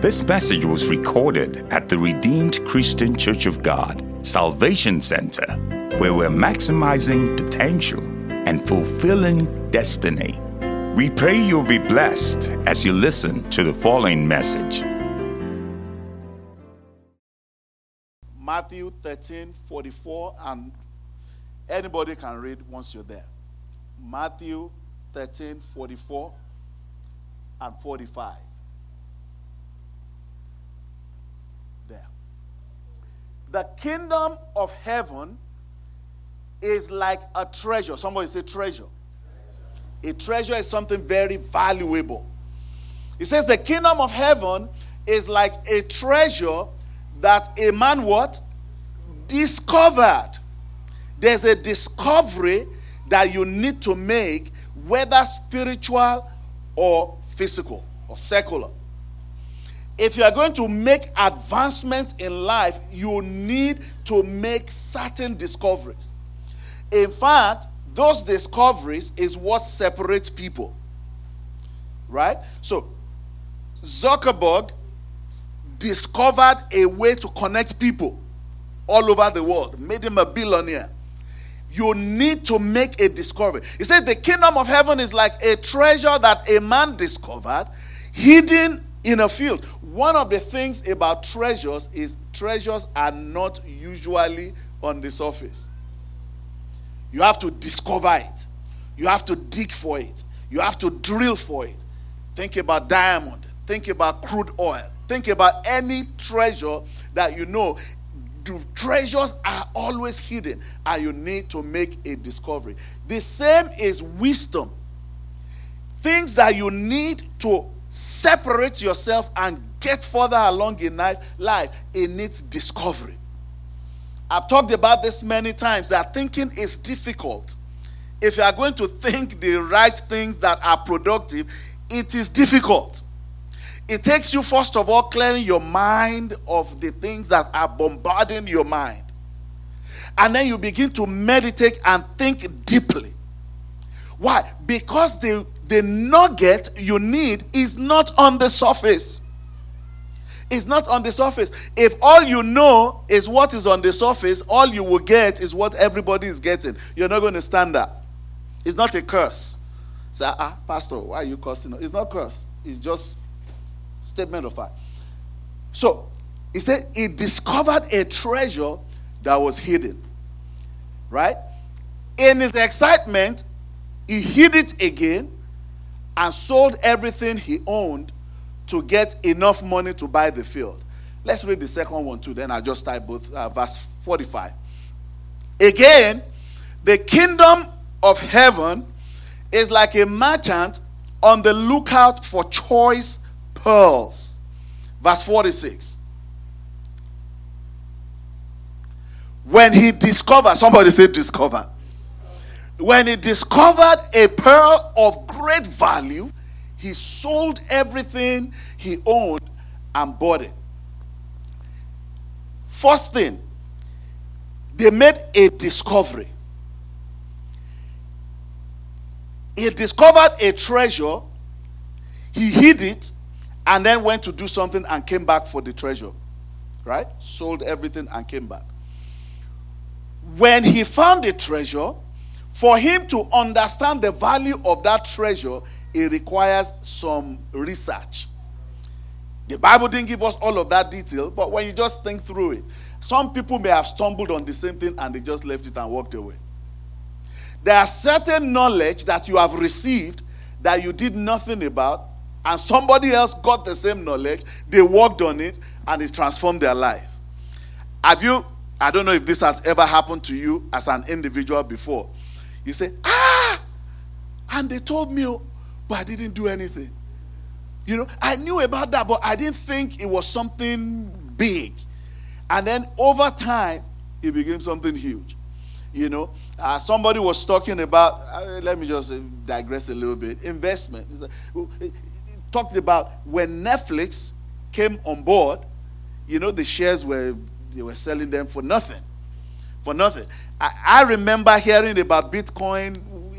This message was recorded at the Redeemed Christian Church of God, Salvation Center, where we're maximizing potential and fulfilling destiny. We pray you'll be blessed as you listen to the following message. Matthew 13, 44, and anybody can read once you're there. Matthew 13, 44 and 45. The kingdom of heaven is like a treasure. Somebody say treasure. A treasure is something very valuable. It says the kingdom of heaven is like a treasure that a man what? Discovered. There's a discovery that you need to make, whether spiritual or physical or secular. If you are going to make advancement in life, you need to make certain discoveries. In fact, those discoveries is what separates people. Right? So, Zuckerberg discovered a way to connect people all over the world, made him a billionaire. You need to make a discovery. He said the kingdom of heaven is like a treasure that a man discovered hidden in a field. One of the things about treasures is treasures are not usually on the surface. You have to discover it. You have to dig for it. You have to drill for it. Think about diamond. Think about crude oil. Think about any treasure that you know. The treasures are always hidden, and you need to make a discovery. The same is wisdom. Things that you need to separate yourself and get further along in life, in its discovery. I've talked about this many times that thinking is difficult. If you are going to think the right things that are productive, it is difficult. It takes you, first of all, clearing your mind of the things that are bombarding your mind. And then you begin to meditate and think deeply. Why? Because the, the nugget you need is not on the surface. It's not on the surface. If all you know is what is on the surface, all you will get is what everybody is getting. You're not going to stand up. It's not a curse. Say, ah, Pastor, why are you cursing? It's not curse. It's just statement of fact. So he said he discovered a treasure that was hidden. Right? In his excitement, he hid it again and sold everything he owned to get enough money to buy the field. Let's read the second one too, then I'll just type both, uh, verse 45. Again, the kingdom of heaven is like a merchant on the lookout for choice pearls. Verse 46. When he discovers, somebody said discover. When he discovered a pearl of great value, he sold everything he owned and bought it. First thing, they made a discovery. He discovered a treasure, he hid it, and then went to do something and came back for the treasure. Right? Sold everything and came back. When he found the treasure, for him to understand the value of that treasure, it requires some research. The Bible didn't give us all of that detail, but when you just think through it, some people may have stumbled on the same thing and they just left it and walked away. There are certain knowledge that you have received that you did nothing about, and somebody else got the same knowledge, they worked on it, and it transformed their life. Have you, I don't know if this has ever happened to you as an individual before. You say, ah, and they told me, oh, but I didn't do anything. You know, I knew about that, but I didn't think it was something big. And then over time, it became something huge. You know, uh, somebody was talking about, uh, let me just uh, digress a little bit, investment. He talked about when Netflix came on board, you know, the shares were, they were selling them for nothing. For nothing. I, I remember hearing about Bitcoin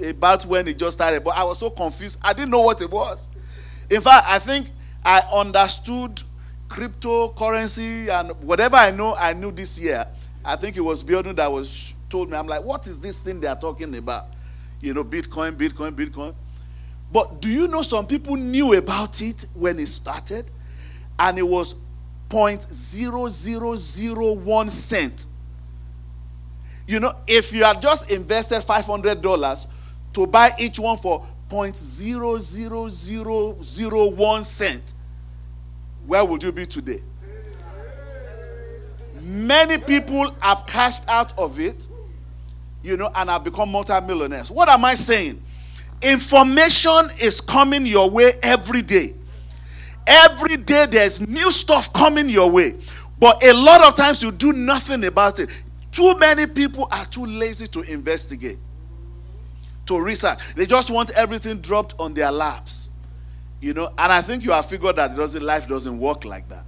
about when it just started, but I was so confused. I didn't know what it was. In fact, I think I understood cryptocurrency and whatever I know, I knew this year. I think it was Biodun that was told me. I'm like, what is this thing they are talking about? You know, Bitcoin, Bitcoin, Bitcoin. But do you know some people knew about it when it started? And it was 0.0001 cent. You know, if you had just invested $500 to buy each one for 0.00001 cent, where would you be today? Many people have cashed out of it, you know, and have become multimillionaires. What am I saying? Information is coming your way every day. Every day there's new stuff coming your way. But a lot of times you do nothing about it. Too many people are too lazy to investigate, to research. They just want everything dropped on their laps. You know, and I think you have figured that doesn't, life doesn't work like that.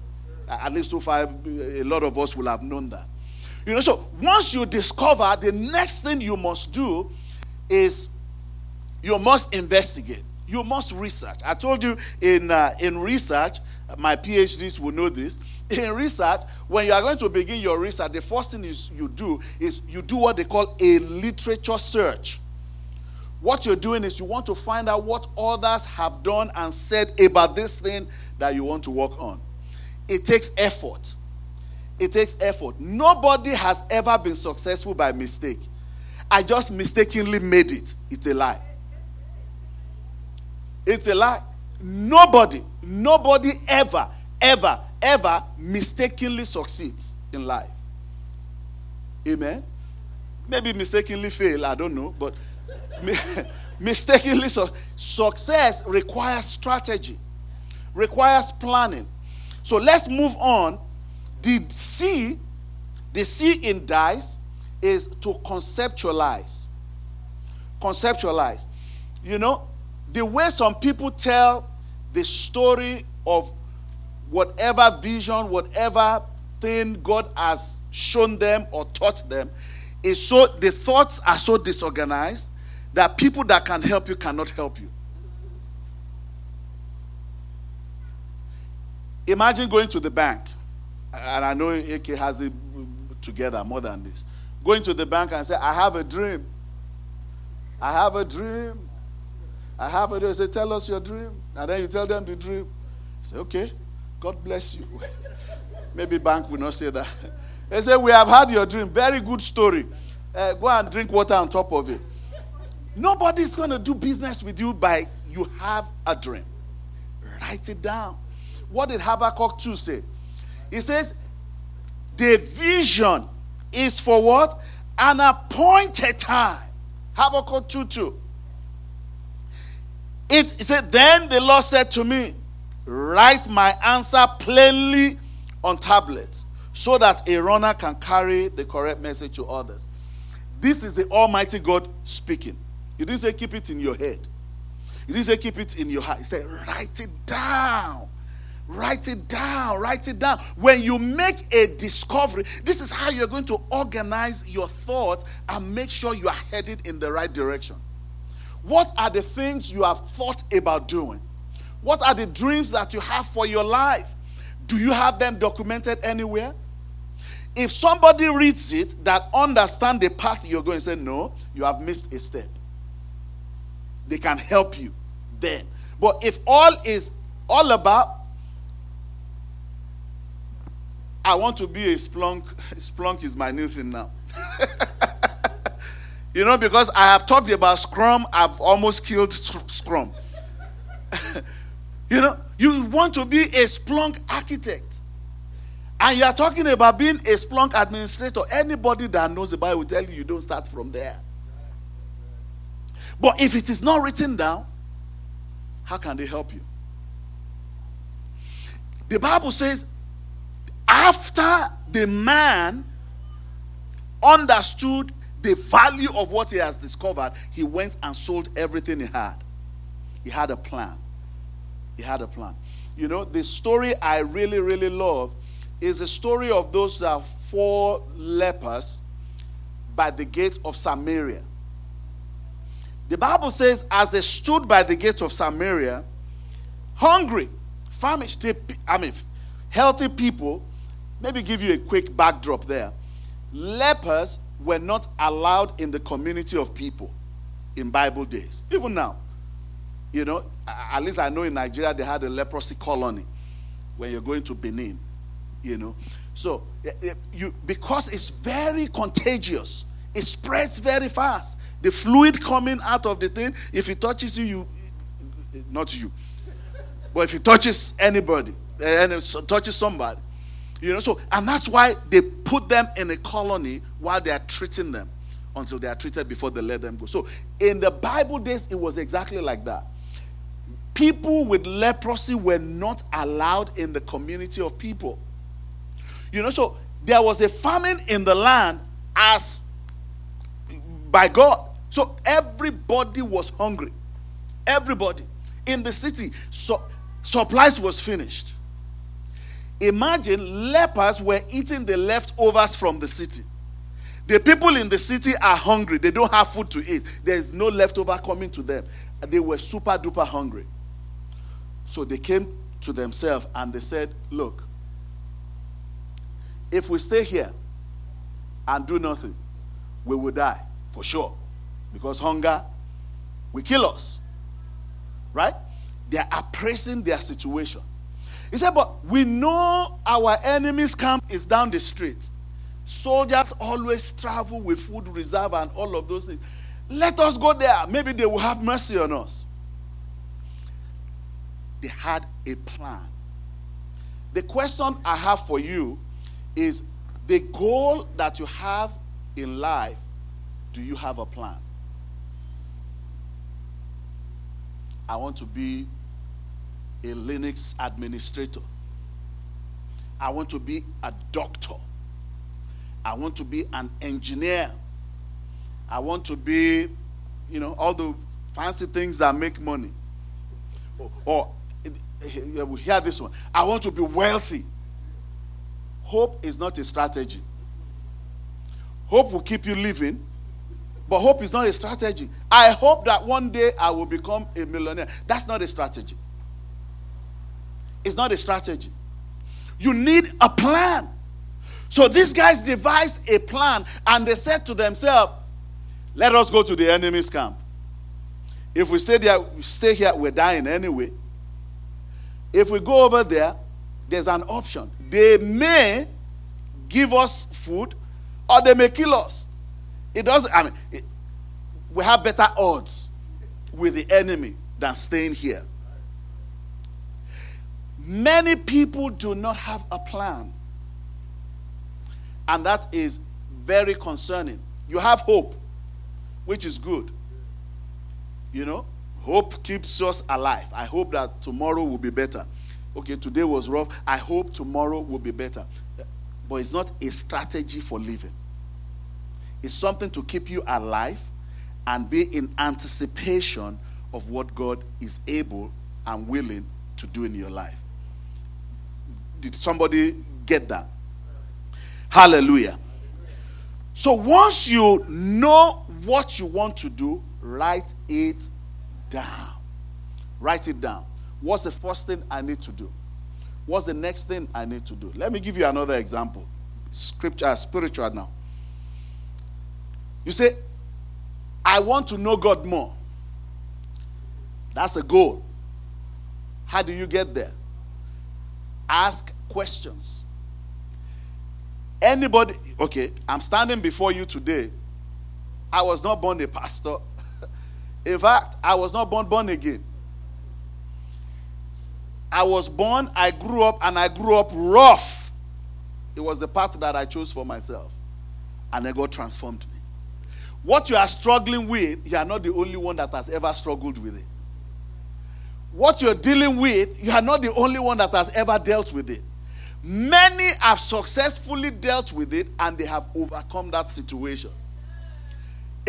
At least so far, a lot of us will have known that. You know, so once you discover, the next thing you must do is you must investigate. You must research. I told you in, uh, in research, my PhDs will know this. In research, when you are going to begin your research, the first thing is you do is you do what they call a literature search. What you're doing is you want to find out what others have done and said about this thing that you want to work on. It takes effort. It takes effort. Nobody has ever been successful by mistake. I just mistakenly made it. It's a lie. It's a lie. Nobody, nobody ever, ever, ever mistakenly succeeds in life. Amen. Maybe mistakenly fail, I don't know, but mistakenly so success requires strategy, requires planning. So let's move on. The C, the C in dice is to conceptualize. Conceptualize. You know, the way some people tell the story of whatever vision, whatever thing God has shown them or taught them is so the thoughts are so disorganized that people that can help you cannot help you. Imagine going to the bank, and I know AK has it together more than this. Going to the bank and say, I have a dream. I have a dream. I have a dream. Say, tell us your dream. And then you tell them the dream. Say, okay, God bless you. Maybe bank will not say that. They say, we have had your dream. Very good story. Uh, go and drink water on top of it. Nobody's going to do business with you by you have a dream. Write it down. What did Habakkuk 2 say? He says, the vision is for what? An appointed time. Habakkuk 2 2. It, it said, Then the Lord said to me, Write my answer plainly on tablets so that a runner can carry the correct message to others. This is the Almighty God speaking. He didn't say keep it in your head. He didn't say keep it in your heart. He said write it down. Write it down. Write it down. When you make a discovery, this is how you're going to organize your thoughts and make sure you are headed in the right direction. What are the things you have thought about doing? What are the dreams that you have for your life? Do you have them documented anywhere? If somebody reads it that understand the path you're going, say no, you have missed a step. They can help you then. But if all is all about I want to be a Splunk. Splunk is my new thing now. you know, because I have talked about Scrum, I've almost killed Scrum. you know, you want to be a Splunk architect. And you are talking about being a Splunk administrator. Anybody that knows the Bible will tell you you don't start from there. But if it is not written down, how can they help you? The Bible says after the man understood the value of what he has discovered, he went and sold everything he had. He had a plan. He had a plan. You know, the story I really, really love is the story of those uh, four lepers by the gate of Samaria. The Bible says, as they stood by the gate of Samaria, hungry, famished, I mean, healthy people, maybe give you a quick backdrop there. Lepers were not allowed in the community of people in Bible days. Even now, you know, at least I know in Nigeria they had a leprosy colony when you're going to Benin, you know. So, eh, eh, you because it's very contagious, it spreads very fast. The fluid coming out of the thing, if it touches you, you not you, but if it touches anybody, eh, and it touches somebody, you know. So, and that's why they put them in a colony while they are treating them until they are treated before they let them go. So, in the Bible days, it was exactly like that. People with leprosy were not allowed in the community of people. You know, so there was a famine in the land as by God. So everybody was hungry. Everybody in the city. So supplies was finished. Imagine lepers were eating the leftovers from the city. The people in the city are hungry. They don't have food to eat. There is no leftover coming to them. They were super duper hungry. So they came to themselves and they said, Look, if we stay here and do nothing, we will die for sure. Because hunger will kill us. Right? They are appraising their situation. He said, But we know our enemy's camp is down the street. Soldiers always travel with food reserve and all of those things. Let us go there. Maybe they will have mercy on us. They had a plan. The question I have for you is the goal that you have in life, do you have a plan? I want to be a Linux administrator. I want to be a doctor. I want to be an engineer. I want to be, you know, all the fancy things that make money. Or, Eh, eh, we hear this one. I want to be wealthy. Hope is not a strategy. Hope will keep you living, but hope is not a strategy. I hope that one day I will become a millionaire. That's not a strategy. It's not a strategy. You need a plan. So these guys devised a plan and they said to themselves, let us go to the enemy's camp. If we stay there, we stay here, we're dying anyway. If we go over there, there's an option. They may give us food or they may kill us. It doesn't, I mean, it, we have better odds with the enemy than staying here. Many people do not have a plan. And that is very concerning. You have hope, which is good. You know, hope keeps us alive. I hope that tomorrow will be better. Okay, today was rough. I hope tomorrow will be better. But it's not a strategy for living, it's something to keep you alive and be in anticipation of what God is able and willing to do in your life. Did somebody get that? Hallelujah. So once you know what you want to do, write it down. Write it down. What's the first thing I need to do? What's the next thing I need to do? Let me give you another example. Scripture, uh, spiritual now. You say, I want to know God more. That's a goal. How do you get there? Ask questions. Anybody, okay, I'm standing before you today. I was not born a pastor. In fact, I was not born born again. I was born, I grew up, and I grew up rough. It was the path that I chose for myself. And then God transformed me. What you are struggling with, you are not the only one that has ever struggled with it. What you're dealing with, you are not the only one that has ever dealt with it. Many have successfully dealt with it and they have overcome that situation.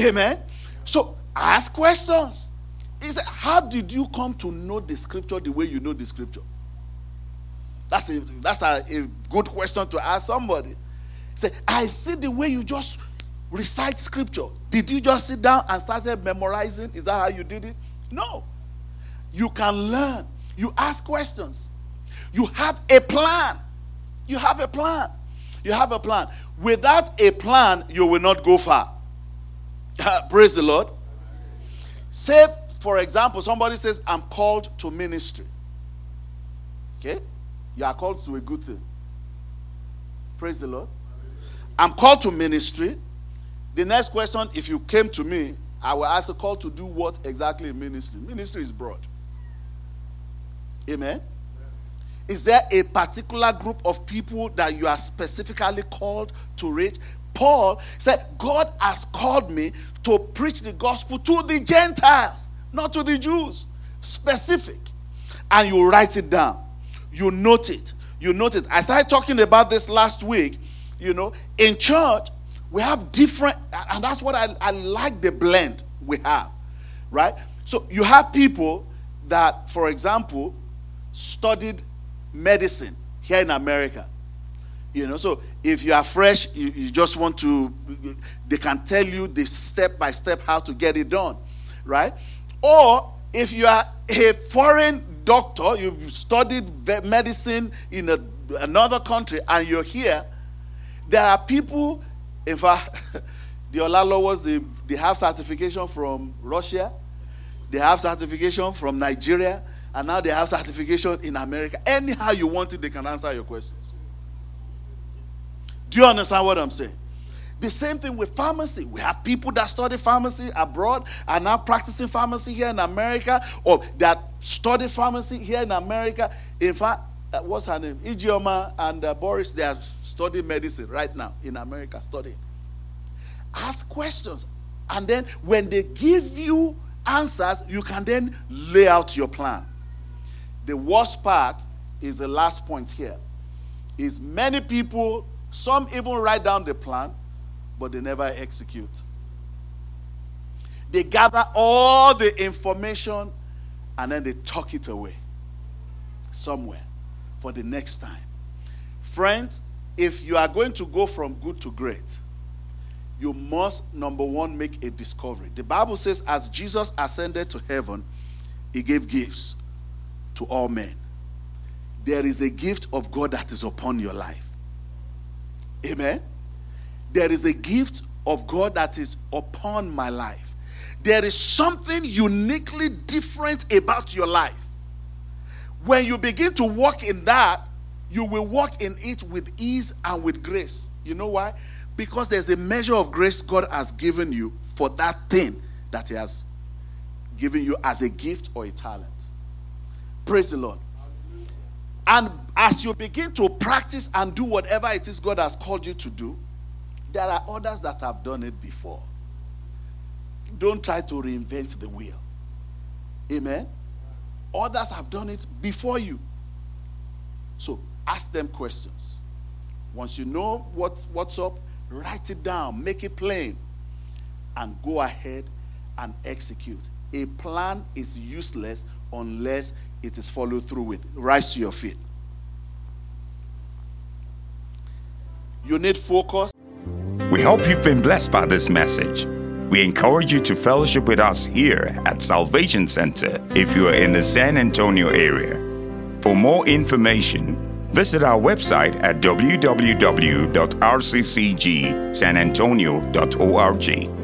Amen. So ask questions. He said, How did you come to know the scripture the way you know the scripture? That's a that's a, a good question to ask somebody. Say, I see the way you just recite scripture. Did you just sit down and started memorizing? Is that how you did it? No. You can learn. You ask questions. You have a plan. you have a plan. You have a plan. Without a plan, you will not go far. Praise the Lord. Say, for example, somebody says, I'm called to ministry. Okay? You are called to a good thing. Praise the Lord. I'm called to ministry. The next question, if you came to me, I will ask a call to do what exactly in ministry? Ministry is broad. Amen. Is there a particular group of people that you are specifically called to reach? Paul said, God has called me to preach the gospel to the Gentiles, not to the Jews. Specific. And you write it down. You note it. You note it. I started talking about this last week. You know, in church, we have different, and that's what I, I like the blend we have, right? So you have people that, for example, studied medicine here in America. You know, so if you are fresh, you, you just want to, they can tell you the step by step how to get it done, right? Or if you are a foreign doctor, you've studied medicine in a, another country, and you're here, there are people, in fact, the Olalowas, they, they have certification from Russia, they have certification from Nigeria, and now they have certification in America. Anyhow you want it, they can answer your questions. Do you understand what I'm saying? The same thing with pharmacy. We have people that study pharmacy abroad and now practicing pharmacy here in America, or that study pharmacy here in America. In fact, uh, what's her name? Ijeoma and uh, Boris, they are studying medicine right now in America, studying. Ask questions. And then when they give you answers, you can then lay out your plan. The worst part is the last point here. Is many people, some even write down the plan, but they never execute. They gather all the information and then they tuck it away somewhere for the next time. Friends, if you are going to go from good to great, you must, number one, make a discovery. The Bible says, as Jesus ascended to heaven, he gave gifts to all men. There is a gift of God that is upon your life. Amen. There is a gift of God that is upon my life. There is something uniquely different about your life. When you begin to walk in that, you will walk in it with ease and with grace. You know why? Because there's a measure of grace God has given you for that thing that He has given you as a gift or a talent. Praise the Lord. And as you begin to practice and do whatever it is God has called you to do, there are others that have done it before. Don't try to reinvent the wheel. Amen. Others have done it before you. So ask them questions. Once you know what, what's up, write it down, make it plain, and go ahead and execute. A plan is useless unless it is followed through with. Rise to your feet. You need focus. We hope you've been blessed by this message. We encourage you to fellowship with us here at Salvation Center if you are in the San Antonio area. For more information, visit our website at www.rccgsanantonio.org.